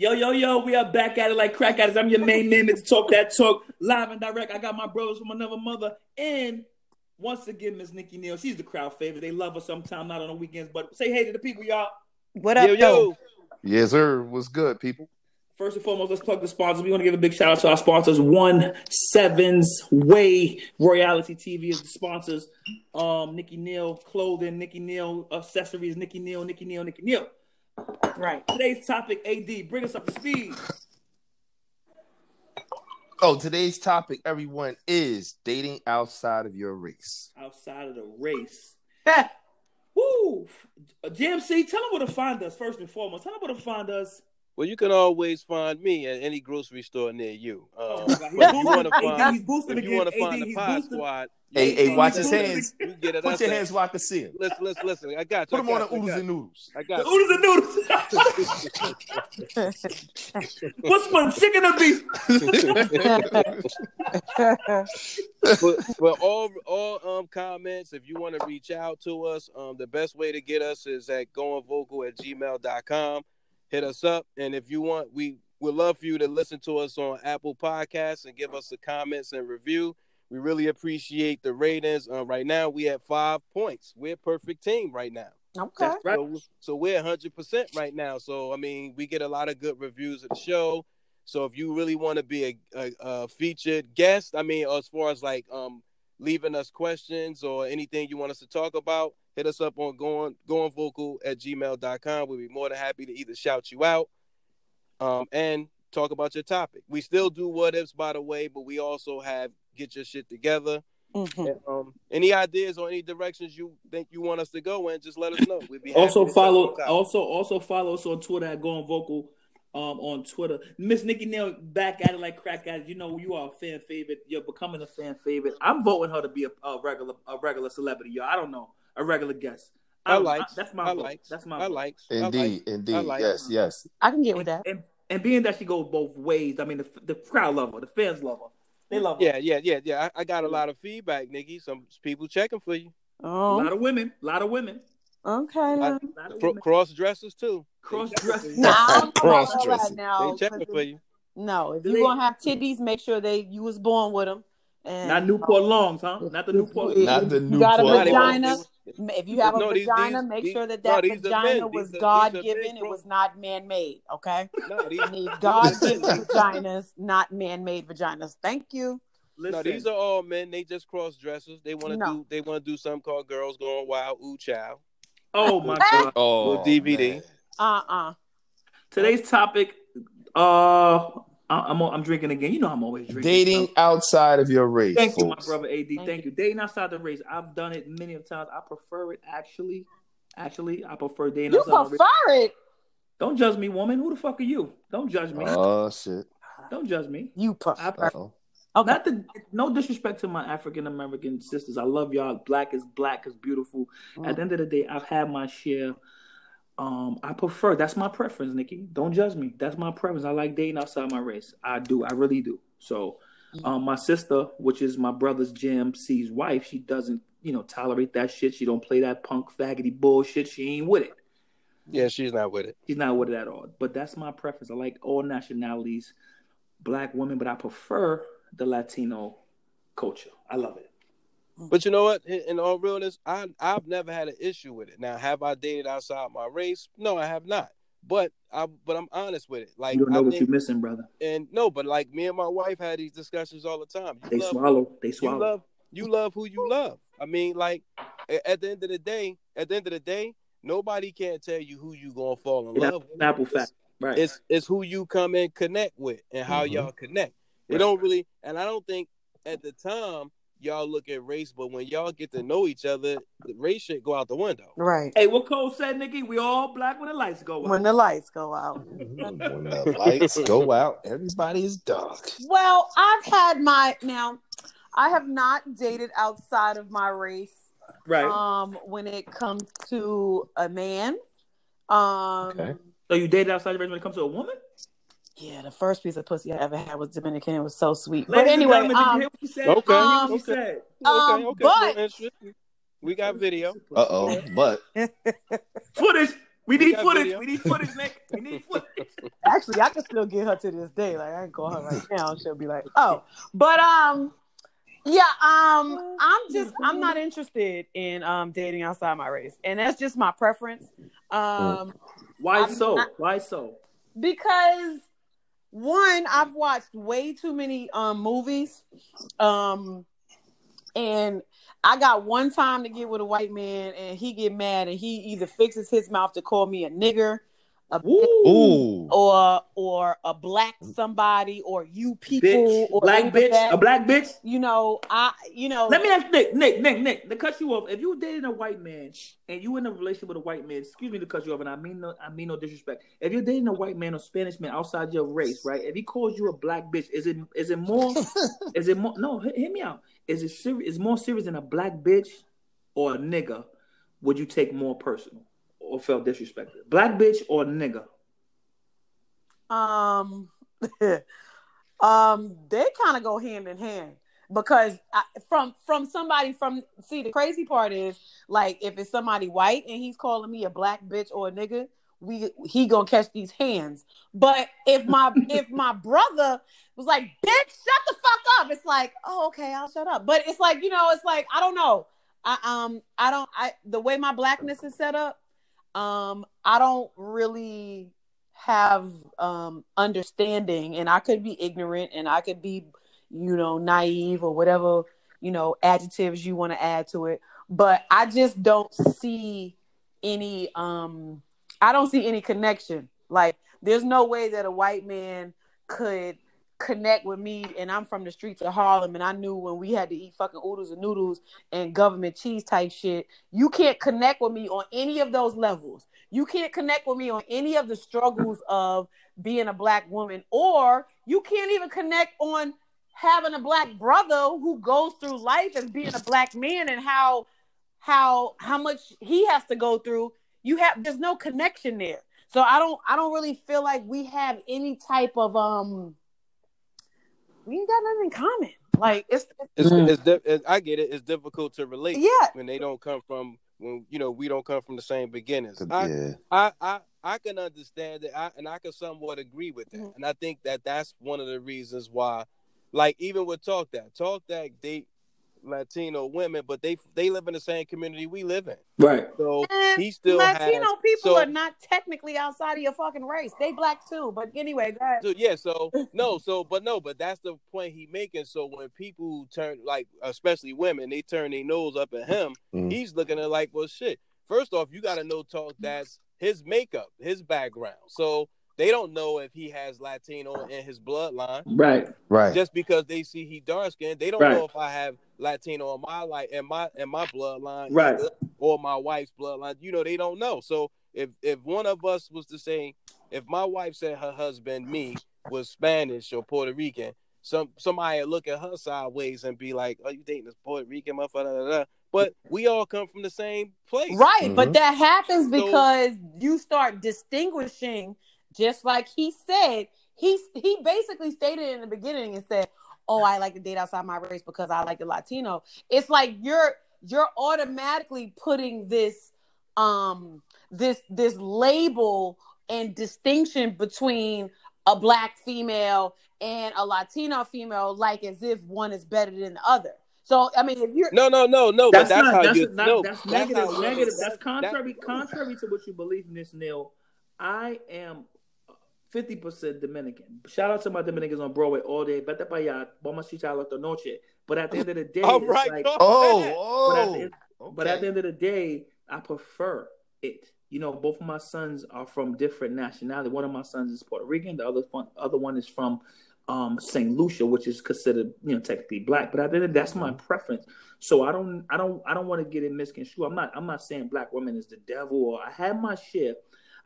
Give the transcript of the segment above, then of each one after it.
Yo, yo, yo, we are back at it like crack at it. I'm your main man, Mr. Talk That Talk, live and direct. I got my brothers from another mother. And once again, Miss Nikki Neal, she's the crowd favorite. They love her sometimes, not on the weekends. But say hey to the people, y'all. What up, Yo, yo. Yes, sir. What's good, people? First and foremost, let's plug the sponsors. We want to give a big shout out to our sponsors. One Sevens Way Royalty TV is the sponsors. Um, Nikki Neal clothing, Nikki Neal accessories, Nikki Neal, Nikki Neal, Nikki Neal. Right. Today's topic, AD, bring us up to speed. Oh, today's topic, everyone, is dating outside of your race. Outside of the race. Woo! GMC, tell them where to find us first and foremost. Tell them where to find us. Well, you can always find me at any grocery store near you. Um, Oh, but if you He's want to boosting. find, He's boosting if you want to find the he's Pod boosting. Squad, Hey, you hey, watch find his hands. You get it. Put That's your it. hands where I can see him. Listen, listen, listen. I got Put you. them I on the you, oodles and noodles. I got you. oodles and noodles. What's fun? Chicken or beef? for, for all all um comments, if you want to reach out to us, um the best way to get us is at goingvocal at gmail.com. Hit us up. And if you want, we would love for you to listen to us on Apple Podcasts and give us the comments and review. We really appreciate the ratings. Uh, right now, we have five points. We're a perfect team right now. Okay. Right. So, so we're 100% right now. So, I mean, we get a lot of good reviews of the show. So, if you really want to be a, a, a featured guest, I mean, as far as like um leaving us questions or anything you want us to talk about, hit us up on going going vocal at gmail.com. We'll be more than happy to either shout you out um and talk about your topic. We still do what ifs, by the way, but we also have get your shit together. Mhm. And, um, any ideas or any directions you think you want us to go in, just let us know. We'd be Also to follow. check it out. Also, also follow us on Twitter at Going Vocal. Um, on Twitter, Miss Nikki Neal back at it like crack at it. You know you are a fan favorite. You're becoming a fan favorite. I'm voting her to be a, a regular, a regular celebrity. Yo, I don't know, a regular guest. I don't- like. That's my I vote. like. That's my I like. Indeed, indeed. I yes, yes. I can get with that. And and being that she goes both ways, I mean the the crowd love her, the fans love her. They love her. Yeah, yeah, yeah, yeah. I, I got a lot of feedback, Nikki. Some people checking for you. Oh, A lot of women, a lot of women, okay. I- Then. lot of women. cross dressers too. Cross They checking dressing. for you. No, I don't know about all that Cross-dressing. now. They checking for you. No, if you they- gonna have titties, make sure they you was born with them. And Not Newport Longs, huh? Not the Newport. If- Not the if you got a Newport vagina. Longs. If you have a No, these- vagina, these- make these- sure that that these are vagina was These are- these are God big given. It was not man made. Okay, No, these, you need God given vaginas, not man made vaginas. Thank you. Listen, no, these are all men. They just cross dressers. They want to No. do. They want to do something called "Girls Going Wild." Ooh, child. oh my god. Oh, DVD. man. Uh uh Today's topic. Uh, I- I'm I'm drinking again. You know I'm always drinking. Dating outside of your race. Thank you, my brother AD. Thank, Thank you. Dating outside the race. I've done it many of times. I prefer it actually. Actually, I prefer dating You outside the race. prefer it. Don't judge me, woman. Who the fuck are you? Don't judge me. Oh shit. Don't judge me. You I prefer. prefer. Uh-oh. Okay. Not the no disrespect to my African American sisters. I love y'all. Black is black is beautiful. At mm. the end of the day, I've had my share. Um, I prefer. That's my preference, Nikki. Don't judge me. That's my preference. I like dating outside my race. I do. I really do. So, um, my sister, which is my brother's Jim C's wife, she doesn't, you know, tolerate that shit. She don't play that punk faggoty bullshit. She ain't with it. Yeah, she's not with it. She's not with it at all. But that's my preference. I like all nationalities, black women, but I prefer the Latino culture. I love it. But you know what? In all realness, I I've never had an issue with it. Now, have I dated outside my race? No, I have not. But I but I'm honest with it. Like You don't know I what think, you're missing, brother. and no, but like me and my wife had these discussions all the time. You They love, swallow. They you swallow. love you love who you love. I mean, like at the end of the day, at the end of the day, nobody can tell you who you gonna fall in love with. apple It's- fact. Right. It's it's who you come and connect with and how Mhm. y'all connect. It Right. don't really, and I don't think at the time y'all look at race, but when y'all get to know each other, the race shit go out the window. Right. hey, what Cole said, Nikki? We all black when the lights go out. When the lights go out. when the lights go out, everybody is dark. Well, I've had my now. I have not dated outside of my race. right. Um, when it comes to a man. Um, Okay. so you dated outside of race when it comes to a woman? Yeah, the first piece of pussy I ever had was Dominican. It was so sweet. Ladies but anyway, gentlemen, did you um, hear what she said? Okay, Did you hear okay. said? Um, okay, okay. but- we got video. Uh oh, but Footage. We We need got footage. video. We need footage, Nick. We need footage. Actually, I can still get her to this day. Like I can call her right now. She'll be like, "Oh," but um, yeah, um, I'm just I'm not interested in um dating outside my race, and that's just my preference. Um, Why I'm so? not- Why so? because one, I've watched way too many um movies, um, and I got one time to get with a white man, and he get mad, and he either fixes his mouth to call me a nigger, a Ooh. Ooh. or or a black somebody or you people Bitch. or Black bitch. that. A black bitch. you know i you know Let me ask Nick, Nick, Nick, Nick, to cut you off. If you were dating a white man and you in a relationship with a white man, excuse me to cut you off, and I mean no, I mean no disrespect. If you're dating a white man or Spanish man outside your race, right? If he calls you a black bitch, is it is it more? is it more? No, hit, hit me out. Is it serious? Is more serious than a black bitch or a nigga? Would you take more personal or felt disrespected? Black bitch or nigga? um um they kind of go hand in hand because I, from from somebody from see the crazy part is like if it's somebody white and he's calling me a black bitch or a nigga we he gonna catch these hands but if my if my brother was like bitch shut the fuck up it's like oh okay i'll shut up but it's like you know it's like i don't know i um i don't i the way my blackness is set up um i don't really have um understanding and I could be ignorant and I could be you know naive or whatever you know adjectives you want to add to it but I just don't see any um I don't see any connection. Like there's no way that a white man could connect with me and I'm from the streets of Harlem and I knew when we had to eat fucking oodles and noodles and government cheese type shit you can't connect with me on any of those levels you can't connect with me on any of the struggles of being a black woman, or you can't even connect on having a black brother who goes through life as being a black man and how how how much he has to go through. You have there's no connection there. So I don't I don't really feel like we have any type of um we ain't got nothing in common. Like it's It's, Mm. it's, di- it, I get it. It's difficult to relate yeah. when they don't come from when you know we don't come from the same beginnings. I, Yeah. I, I, I can understand it, I, and I can somewhat agree with that. Mhm. And I think that that's one of the reasons why, like even with Talk That, Talk That date Latino women, but they they live in the same community we live in. Right. So And he still Latino has. people so- are not technically outside of your fucking race. They black too. But anyway, go ahead. So yeah, so no, so but no, but that's the point he making. So when people turn like, especially women, they turn their nose up at him. Mhm. He's looking at like, well, shit. First off, you got to know talk that's his makeup, his background. So they don't know if he has Latino in his bloodline. Right. Right. Just because they see he dark skinned, they don't Right. know if I have Latino in my like in my in my bloodline, Right. or my wife's bloodline. You know, they don't know. So if if one of us was to say, if my wife said her husband me was Spanish or Puerto Rican, some somebody would look at her sideways and be like, "Oh, you dating this Puerto Rican motherfucker?" But we all come from the same place, Right, but Mhm. that happens So- because you start distinguishing, just like he said. He he basically stated in the beginning and said, "Oh, I like to date outside my race because I like the Latino." It's like you're you're automatically putting this um this this label and distinction between a black female and a Latino female, like as if one is better than the other. So I mean, if you're No, no, no, no. That's, but that's not. how that's you not, no. That's that's negative. how- negative. that- That's contrary. that- contrary to what you believe in this, Neil. I am fifty percent Dominican. Shout out to my Dominicans on Broadway all day. Vete para allá. Vamos a chichar la noche. But at the end of the day, All right. like- go Oh. But at, oh. the, end- but at the end of the day, I prefer it. You know, both of my sons are from different nationality. One of my sons is Puerto Rican. The other one, other one is from um, Saint Lucia, which is considered, you know, technically black. But at the end of the day, that's my preference. So I don't, I don't, I don't want to get it misconstrued. I'm not, I'm not saying black women is the devil. Or I have my share.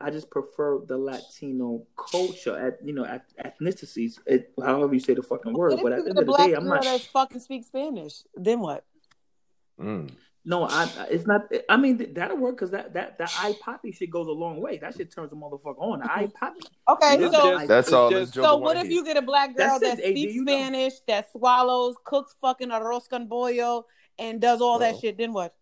I just prefer the Latino culture at, you know, at ethnicities, it, however you say the fucking word. what But at the end of the day, I'm not. that fucking speak Spanish? Then what? Mm. No, I. It's not. I mean, that'll work because that that that eye poppy shit goes a long way. That shit turns a motherfucker on. The eye poppy. Okay, It's so just- That's all. just- This so what if you get a black girl That's it, that AD, speaks know. Spanish, that swallows, cooks fucking arroz con pollo, and does all that shit? Then what?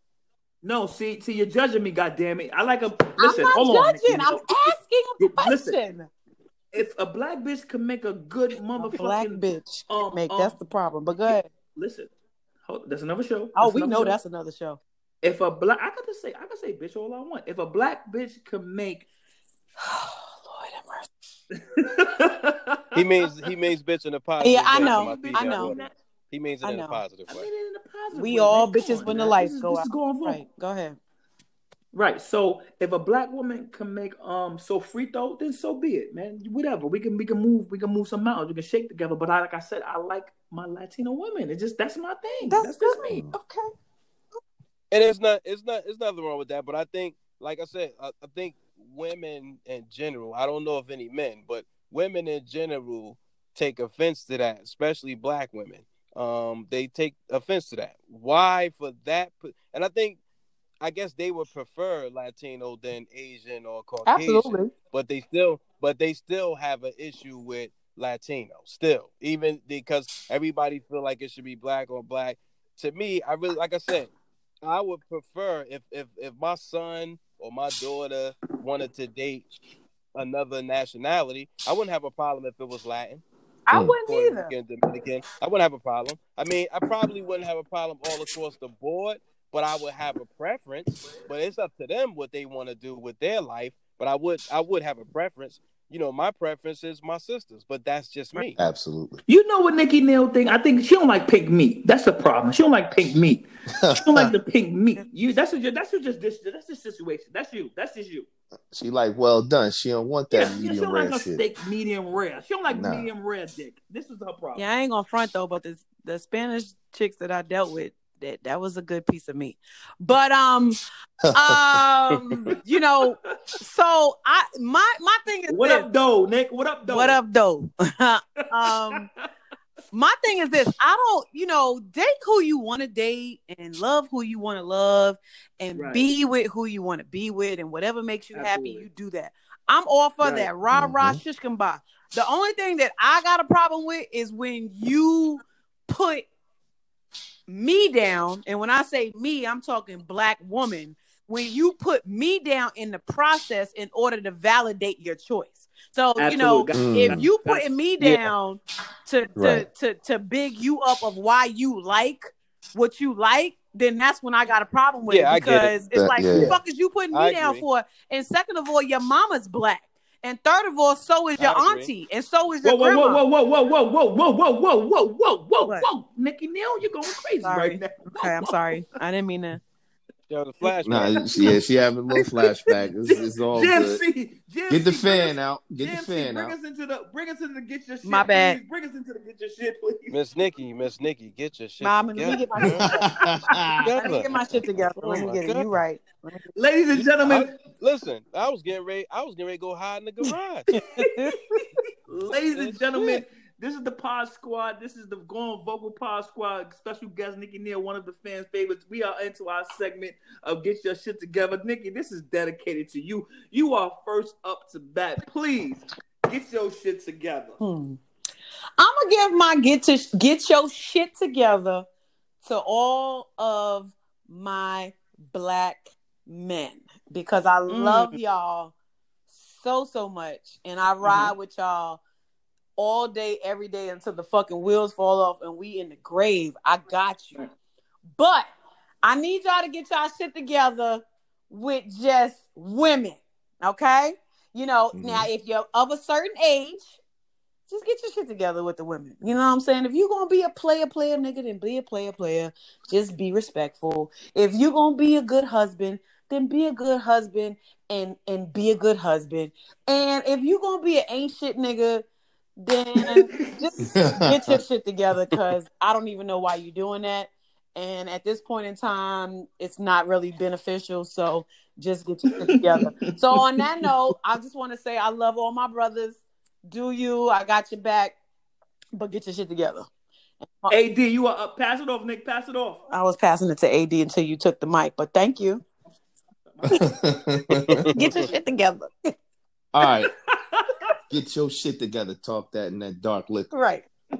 No, see, see, you're judging me. Goddamn it! I like a listen. I'm not hold on, judging. Nikki. I'm asking a Yeah, listen. If a black bitch can make a good A motherfucking black bitch. um, Make um, that's the problem. But go ahead. listen, hold, that's another show. Oh, we know show. that's another show. If a black, I got to say, I can say bitch all I want. If a black bitch can make, Lord have mercy. He means he means bitch in a positive. Yeah, I know, I know. audience. He means it I in know. a positive I way. mean it in a positive We way, all man. Come bitches on, when the man. lights This is- go this out. is going wrong. Right. Go ahead. Right. So if a black woman can make um sofrito, then so be it, man. Whatever. We can we can move we can move some mountains. We can shake together. But I, like I said, I like my Latino women. It's just that's my thing. That's, That's just me. Okay. And it's not it's not it's nothing wrong with that. But I think, like I said, I, I think women in general. I don't know if any men, but women in general take offense to that, especially black women. Um, they take offense to that. Why for that? And I think, I guess they would prefer Latino than Asian or Caucasian. Absolutely. but they still but they still have an issue with Latino still even because everybody feel like it should be black or black to me I really like I said I would prefer if if if my son or my daughter wanted to date another nationality I wouldn't have a problem if it was Latin I Mm. wouldn't either. Rican, Dominican I wouldn't have a problem I mean I probably wouldn't have a problem all across the board but I would have a preference but it's up to them what they want to do with their life but I would I would have a preference. You know, my preference is my sisters, but that's just me. Absolutely. You know what Nikki Neal thing? I think she don't like pink meat. That's the problem. She don't like pink meat. She don't like the pink meat. You that's what you that's what just this that's the situation. That's you. That's just you. She like well done. She don't want Yeah, that yeah, she medium don't rare like a shit. steak medium rare. She don't like Nah. medium rare dick. This is her problem. Yeah, I ain't gonna front though, but the the Spanish chicks that I dealt with, that that was a good piece of meat. But um, um, you know, so I my my thing is What this. up, though, Nick? What up, though? What up, though? um, my thing is this: I don't, you know, date who you want to date and love who you want to love and Right. be with who you want to be with, and whatever makes you happy, you do that. I'm all for Right. that. Rah rah Mhm. shishkamba. The only thing that I got a problem with is when you put me down, and when I say me, I'm talking black woman. When you put me down in the process in order to validate your choice. So you know, Absolutely. if Mm. you putting me yeah. down to to, Right. to to big you up of why you like what you like, then that's when I got a problem with Yeah, it get it. because it's That- like yeah. who the fuck is you putting me I down agree. for? And second of all, your mama's black. And third of all, so is your auntie, and so is Whoa, your whoa, grandma. whoa, whoa, whoa, whoa, whoa, whoa, whoa, whoa, whoa, whoa, whoa, What? whoa, Nikki Neal, you're going crazy Sorry. right now. Okay, I'm sorry. I didn't mean to. Yo, the flashback. Nah, she, yeah, she having a little flashback. It's, it's all Jim good. C, Jim Get the fan bring us- out. Get Jim the C, fan bring out. us into the bring us into the get your shit. My bad. Please. Bring us into the get your shit, please. Miss Nikki, Miss Nikki, get your shit Mom, let me get my shit together. Let me get my shit together. Let me get it. You right. Ladies and gentlemen, Listen, I was getting ready. I was getting ready to go hide in the garage. ladies and gentlemen, it. This is the Pod Squad. This is the Going Vocal Pod Squad. Special guest Nikki Neal, one of the fans' favorites. We are into our segment of Get Your Shit Together. Nikki, this is dedicated to you. You are first up to bat. Please get your shit together. Hmm. I'm gonna give my get to get your shit together to all of my black men because I love y'all so so much and I ride with y'all all day every day until the fucking wheels fall off and we in the grave. I got you. But I need y'all to get y'all shit together with just women, okay? You know, Mhm. now if you're of a certain age, just get your shit together with the women. You know what I'm saying? If you're gonna be a player, player nigga, then be a player, player. Just be respectful. If you're gonna be a good husband, then be a good husband and and be a good husband. And if you're gonna be an ain't shit nigga, then just get your shit together because I don't even know why you're doing that. And at this point in time, it's not really beneficial. So just get your shit together. so on that note, I just want to say I love all my brothers. Do you? I got your back, but get your shit together. AD, you are up. Pass it off, Nick. Pass it off. I was passing it to AD until you took the mic, but thank you. Get your shit together. All right. Get your shit together. Talk that in that dark liquor. Right.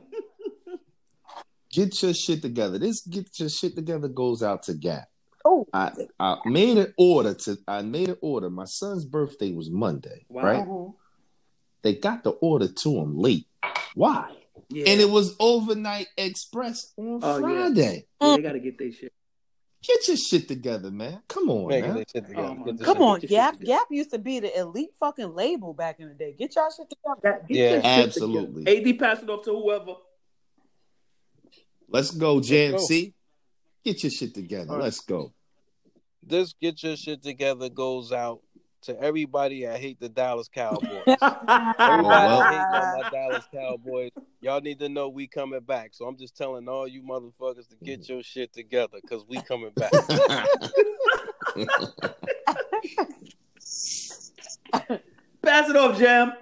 Get your shit together. This get your shit together goes out to Gap. Oh, I, I made an order to. I made an order. My son's birthday was Monday, Wow. right? They got the order to him late. Why? Yeah. And it was overnight express on Oh, yeah. Friday. Yeah, they gotta get their shit. Get your shit together, man. Come on, Man, man. get shit together. Oh, Get Come shit on, Get your Gap. Gap used to be the elite fucking label back in the day. Get y'all shit together. Get Yeah. shit Absolutely. together. AD pass it off to whoever. Let's go, JMC. Get your shit together. All right. Let's go. This get your shit together goes out to everybody I hate the Dallas Cowboys. Everybody well. that hate my Dallas Cowboys, y'all need to know we coming back. So I'm just telling all you motherfuckers to get your shit together because we coming back. pass it off, Jam.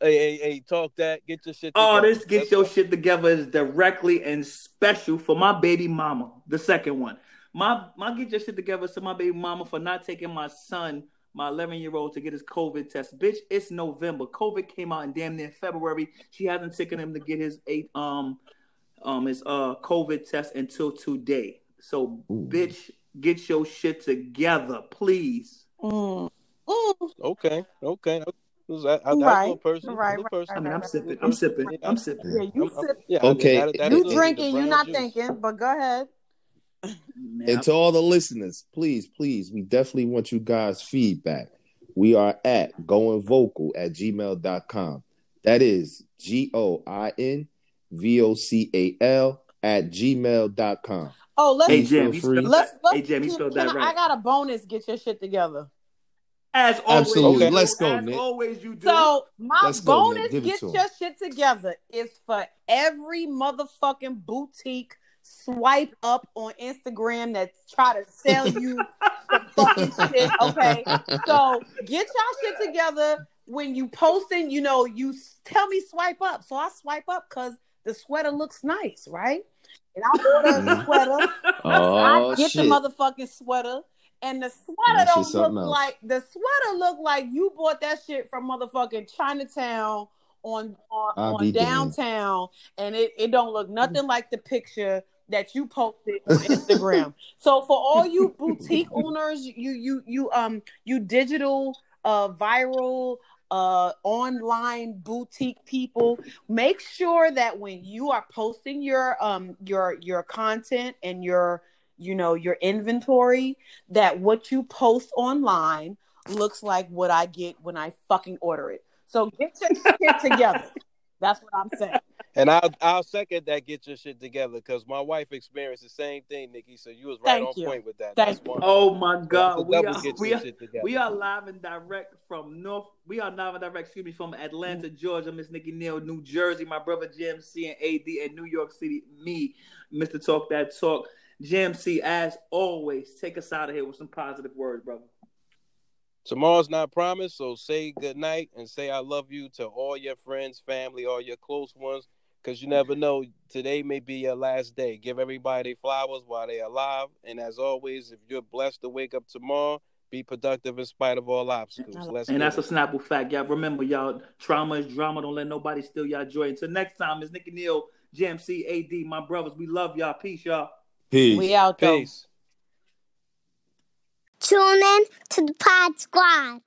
hey, hey, hey, talk that. Get your shit Oh, this get Let's your go. shit together is directly and special for my baby mama. The second one. My my get your shit together is to my baby mama for not taking my son, my 11 year old, to get his COVID test. Bitch, it's November. COVID came out in damn near February. She hasn't taken him to get his eight um um his uh COVID test until today. So Ooh. bitch, get your shit together, please. Mm. Mm. Okay, okay. Was that, that's Right, a little person. right, little right, person. I mean, I'm sipping. I'm sipping. I'm sipping. Yeah, you I'm- I'm- sip. yeah, I- Okay, that- that You drinking, you brown not juice. thinking, but go ahead. Man, And to all the listeners, please, please, we definitely want you guys' feedback. We are at goingvocal at gmail.com. That is G O I N V O C A L at gmail.com. Oh, let's Hey, Please Jam, feel you free. spelled let's let's. Hey, Jam, you spelled that I, right. I got a bonus. Get your shit together. As always, Absolutely. you do. Let's go, As Nick. always, you do. So my Let's bonus Give it get your shit together is for every motherfucking boutique swipe up on Instagram that try to sell you some fucking shit. Okay, so get y'all shit together when you posting. You know, you tell me swipe up, so I swipe up because the sweater looks nice, right? And I order a sweater. Oh, I get shit. the motherfucking sweater, and the sweater That don't look else. like the sweater look like you bought that shit from motherfucking Chinatown on on, on be damned. downtown, and it, it don't look nothing like the picture that you posted on Instagram. so for all you boutique owners, you you you um you digital uh viral uh online boutique people make sure that when you are posting your um your your content and your you know your inventory that what you post online looks like what I get when I fucking order it. So get your shit together. That's what I'm saying. And I'll I'll second that. Get your shit together because my wife experienced the same thing, Nikki. So you was right Thank on you. point with that. Thank That's one. Oh my God, we are, get we are, shit we are live and direct from North. We are live and direct, excuse me, from Atlanta, Georgia. Miss Nikki Neal, New Jersey. My brother Jim C and AD, in New York City. Me, Mr. Talk That Talk. Jim C, as always, take us out of here with some positive words, brother. Tomorrow's not promised, so say good night and say I love you to all your friends, family, all your close ones, because you never know. Today may be your last day. Give everybody flowers while they're alive. And as always, if you're blessed to wake up tomorrow, be productive in spite of all obstacles. Let's And get that's a it. Snapple fact. Y'all remember, y'all, trauma is drama. Don't let nobody steal y'all joy. Until next time, it's Nikki Neal, Jim C, AD, my brothers. We love y'all. Peace, y'all. Peace. We out though. Tune in to the Pod Squad.